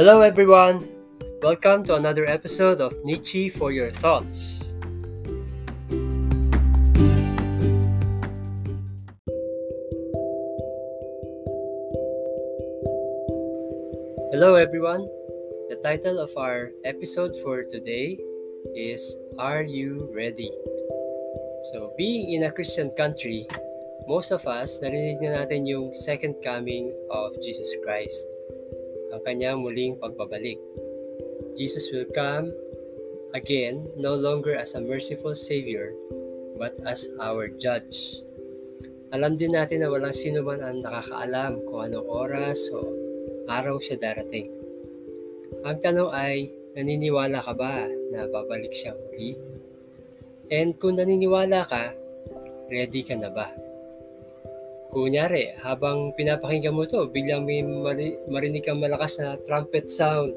Hello, everyone. Welcome to another episode of Nietzsche for Your Thoughts. Hello, everyone. The title of our episode for today is Are You Ready? So, being in a Christian country, most of us narinig na natin yung second coming of Jesus Christ, ang kanyang muling pagbabalik. Jesus will come again no longer as a merciful Savior, but as our Judge. Alam din natin na walang sino man ang nakakaalam kung anong oras o araw siya darating. Ang tanong ay, naniniwala ka ba na babalik siya muli? And kung naniniwala ka, ready ka na ba? Kunyari, habang pinapakinggan mo to, biglang may mari- marinig kang malakas na trumpet sound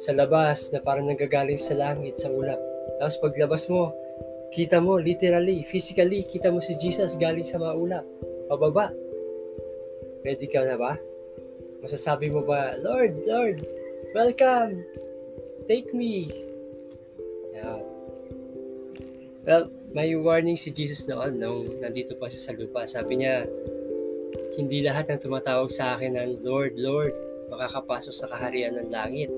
sa labas na parang nanggagaling sa langit, sa ulap. Tapos paglabas mo, kita mo, literally, physically, kita mo si Jesus galing sa mga ulap, pababa. Ready ka na ba? Masasabi mo ba, Lord, Lord, welcome, take me. Yan. Well, may warning si Jesus noon nung nandito pa siya sa lupa. Sabi niya, hindi lahat ng tumatawag sa akin ng Lord, Lord, makakapasok sa kaharian ng langit.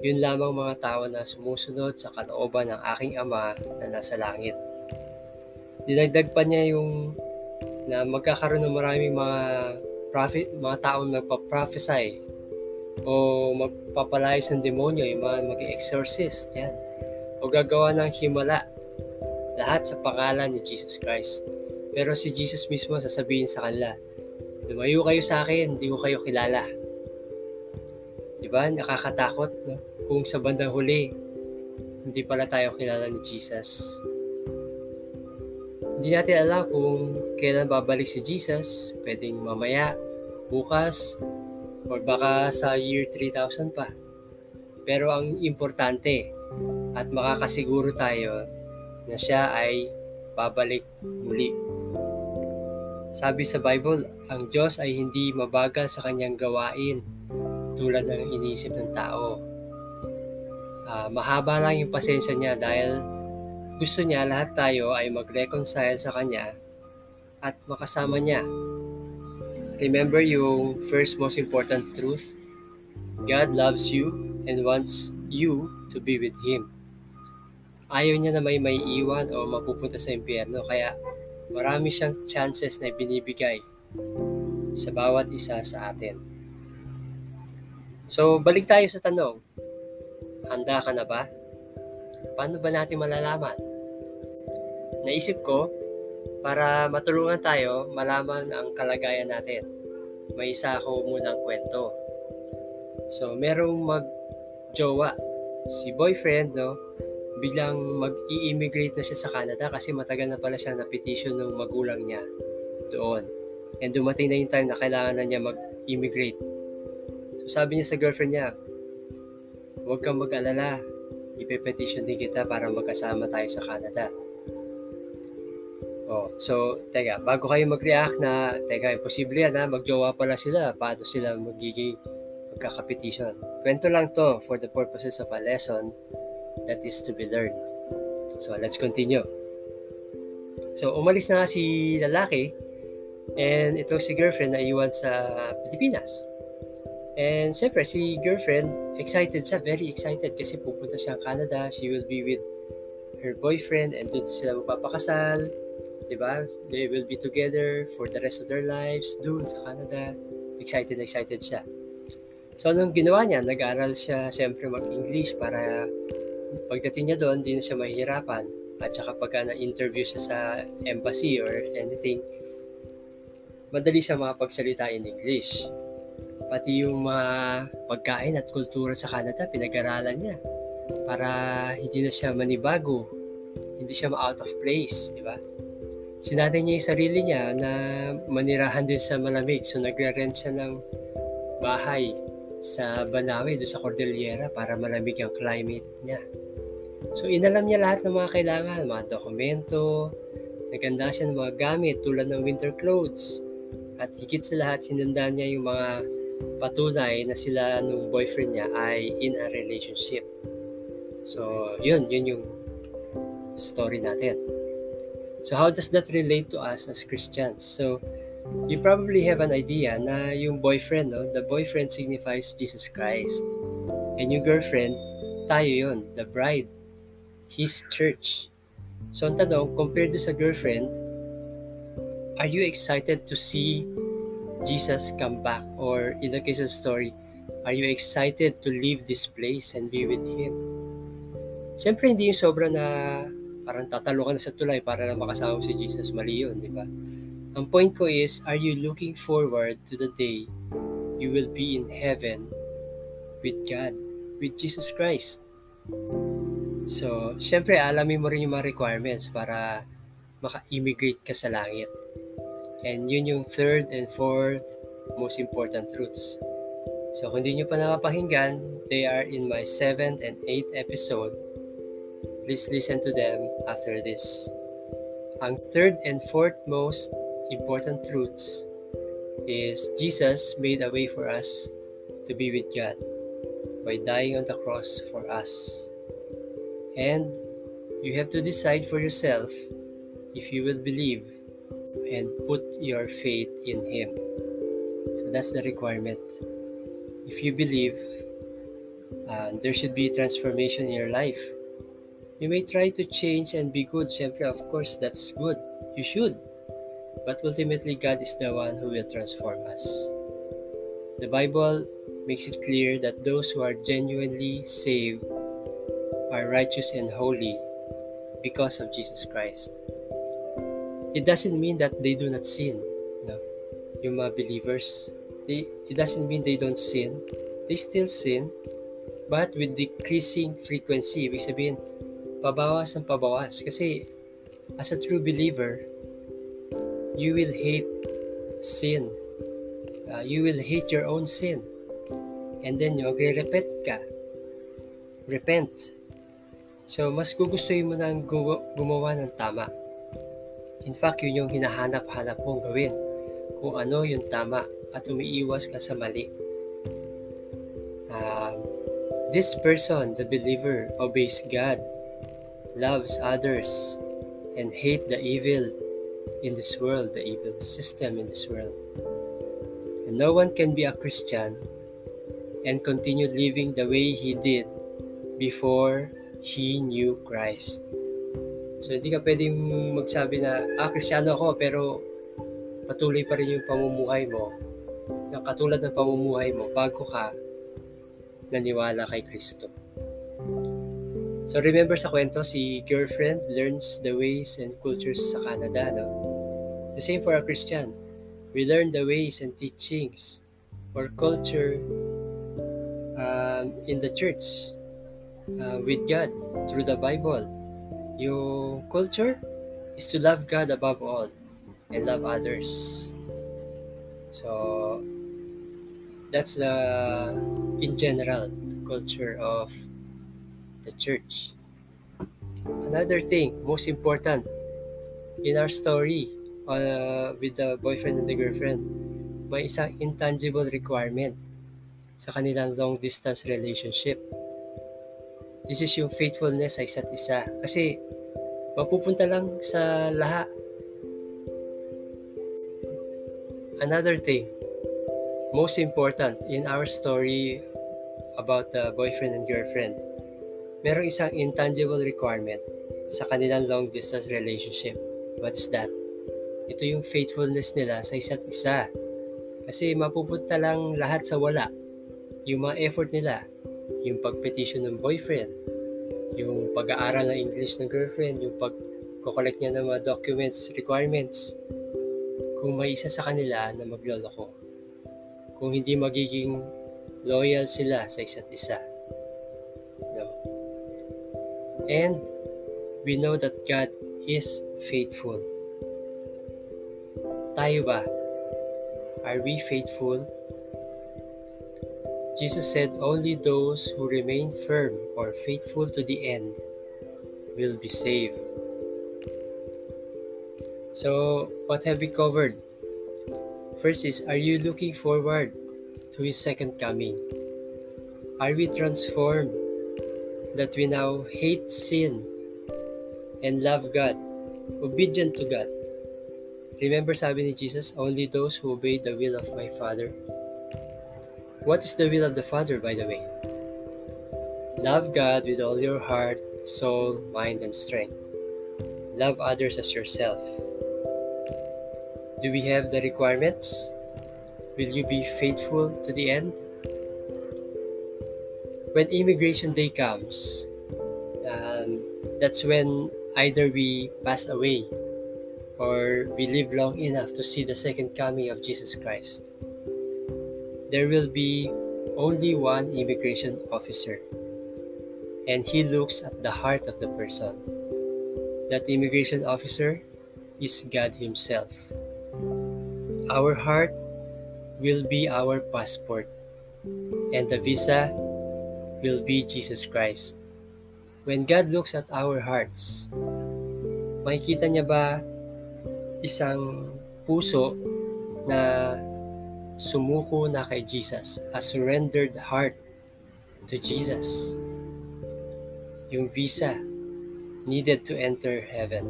Yun lamang mga tao na sumusunod sa kalooban ng aking Ama na nasa langit. Dinagdag pa niya yung na magkakaroon ng maraming mga prophet, mga taong magpa-prophesy o magpapalayas ng demonyo, yung mga mag-exorcist, yan. O gagawa ng himala, lahat sa pangalan ni Jesus Christ. Pero si Jesus mismo sasabihin sa kanila, lumayo kayo sa akin, hindi ko kayo kilala. Diba? Nakakatakot, no? Kung sa bandang huli, hindi pala tayo kilala ni Jesus. Hindi natin alam kung kailan babalik si Jesus. Pwedeng mamaya, bukas, or baka sa year 3000 pa. Pero ang importante at makakasiguro tayo na siya ay babalik muli. Sabi sa Bible, ang Diyos ay hindi mabagal sa kanyang gawain tulad ng iniisip ng tao. Uh, mahaba lang yung pasensya niya dahil gusto niya lahat tayo ay mag-reconcile sa Kanya at makasama niya. Remember yung first most important truth? God loves you and wants you to be with Him. Ayaw niya na may may iwan o mapupunta sa impyerno kaya marami siyang chances na binibigay sa bawat isa sa atin. So, balik tayo sa tanong. Handa ka na ba? Paano ba natin malalaman? Naisip ko, para matulungan tayo malaman ang kalagayan natin. May isa ako munang kwento. So, merong mag-jowa. Si boyfriend, no, biglang mag-i-immigrate na siya sa Canada kasi matagal na pala siya na-petition ng magulang niya doon. And dumating na yung time na kailangan na niya mag-immigrate. So, sabi niya sa girlfriend niya, huwag kang mag-alala, ipepetition din kita para magkasama tayo sa Canada. Oh, so, teka, bago kayo mag-react na, teka, imposible yan ha, magjowa pala sila, paano sila magiging magkakapetition. Kwento lang to for the purposes of a lesson that is to be learned. So, let's continue. So, umalis na si lalaki and ito si girlfriend na iwan sa Pilipinas. And siyempre, si girlfriend, excited siya, very excited kasi pupunta siya Canada, she will be with her boyfriend and doon sila magpapakasal, diba? They will be together for the rest of their lives doon sa Canada. Excited, excited siya. So, anong ginawa niya? Nag-aral siya, siyempre, mag-English para pagdating niya doon, di na siya mahihirapan. At saka pagka na-interview siya sa embassy or anything, madali siya makapagsalita in English. Pati yung mga pagkain at kultura sa Canada, pinag-aralan niya para hindi na siya manibago, hindi siya ma-out of place, di ba? Sinanay niya yung sarili niya na manirahan din sa malamig. So nagre-rent siya ng bahay sa Banawe, doon sa Cordillera para malamig ang climate niya. So inalam niya lahat ng mga kailangan, mga dokumento, naganda siya ng mga gamit tulad ng winter clothes. At higit sa lahat, hinanda niya yung mga patunay na sila nung boyfriend niya ay in a relationship. So, yun, yun yung story natin. So, how does that relate to us as Christians? So, you probably have an idea na yung boyfriend, no? the boyfriend signifies Jesus Christ. And yung girlfriend, tayo yun, the bride, His church. So, ang tanong, compared to sa girlfriend, are you excited to see Jesus come back? Or in the case of story, are you excited to leave this place and be with Him? Siyempre, hindi yung sobra na parang tatalo ka na sa tulay para na makasama si Jesus. Mali yun, di ba? Ang point ko is, are you looking forward to the day you will be in heaven with God, with Jesus Christ? So, syempre, alamin mo rin yung mga requirements para maka-immigrate ka sa langit. And yun yung third and fourth most important truths. So kung hindi nyo pa nakapakinggan, they are in my 7th and 8th episode. Please listen to them after this. Ang third and fourth most important truths is Jesus made a way for us to be with God by dying on the cross for us. And you have to decide for yourself if you will believe and put your faith in Him. So that's the requirement. If you believe, uh, there should be transformation in your life. You may try to change and be good. Siyempre, of course, that's good. You should. But ultimately, God is the one who will transform us. The Bible makes it clear that those who are genuinely saved are righteous and holy because of Jesus Christ it doesn't mean that they do not sin. No? Yung mga believers, they, it doesn't mean they don't sin. They still sin, but with decreasing frequency. Ibig sabihin, pabawas ng pabawas. Kasi, as a true believer, you will hate sin. Uh, you will hate your own sin. And then, magre-repent ka. Repent. So, mas gugustuhin mo nang gumawa ng tama. In fact, yun yung hinahanap-hanap mong gawin. Kung ano yung tama at umiiwas ka sa mali. Uh, this person, the believer, obeys God, loves others, and hate the evil in this world, the evil system in this world. And no one can be a Christian and continue living the way he did before he knew Christ. So, hindi ka pwedeng magsabi na, ah, kristyano ako, pero patuloy pa rin yung pamumuhay mo, na katulad ng pamumuhay mo bago ka naniwala kay Kristo. So, remember sa kwento, si girlfriend learns the ways and cultures sa Canada, no? The same for a Christian. We learn the ways and teachings or culture um, in the church uh, with God through the Bible yung culture is to love God above all and love others. So that's the in general culture of the church. Another thing, most important in our story uh, with the boyfriend and the girlfriend, may isang intangible requirement sa kanilang long distance relationship This is yung faithfulness sa isa't isa. Kasi mapupunta lang sa lahat. Another thing, most important in our story about the boyfriend and girlfriend, merong isang intangible requirement sa kanilang long distance relationship. What is that? Ito yung faithfulness nila sa isa't isa. Kasi mapupunta lang lahat sa wala. Yung mga effort nila, yung pag-petition ng boyfriend, yung pag-aaral ng English ng girlfriend, yung pag-collect niya ng mga documents, requirements, kung may isa sa kanila na magloloko. Kung hindi magiging loyal sila sa isa't isa. And we know that God is faithful. Tayo ba? Are we faithful Jesus said, Only those who remain firm or faithful to the end will be saved. So, what have we covered? First is, are you looking forward to His second coming? Are we transformed that we now hate sin and love God, obedient to God? Remember sabi ni Jesus, only those who obey the will of my Father. What is the will of the Father, by the way? Love God with all your heart, soul, mind, and strength. Love others as yourself. Do we have the requirements? Will you be faithful to the end? When immigration day comes, um, that's when either we pass away or we live long enough to see the second coming of Jesus Christ. There will be only one immigration officer, and he looks at the heart of the person. That immigration officer is God Himself. Our heart will be our passport, and the visa will be Jesus Christ. When God looks at our hearts, makikita niya ba isang puso na sumuko na kay Jesus, a surrendered heart to Jesus? Yung visa needed to enter heaven.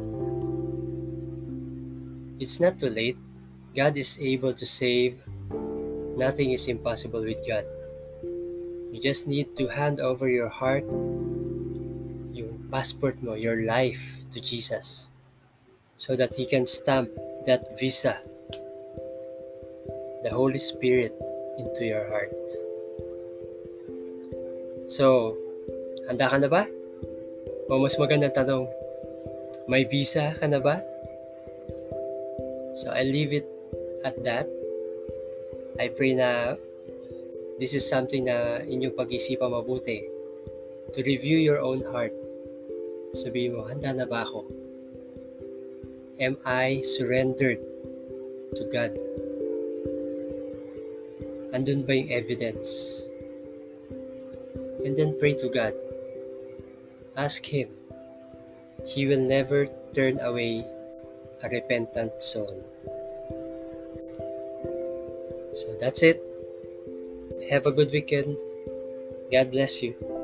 It's not too late. God is able to save. Nothing is impossible with God. You just need to hand over your heart, yung passport mo, your life to Jesus so that He can stamp that visa, the Holy Spirit, into your heart. So, handa ka na ba? O mas magandang tanong, may visa ka na ba? So, I leave it at that. I pray na this is something na inyong pag-isipan mabuti. To review your own heart. Sabihin mo, handa na ba ako? Am I surrendered to God? Andun ba yung evidence? And then pray to God. Ask Him. He will never turn away a repentant soul. So that's it. Have a good weekend. God bless you.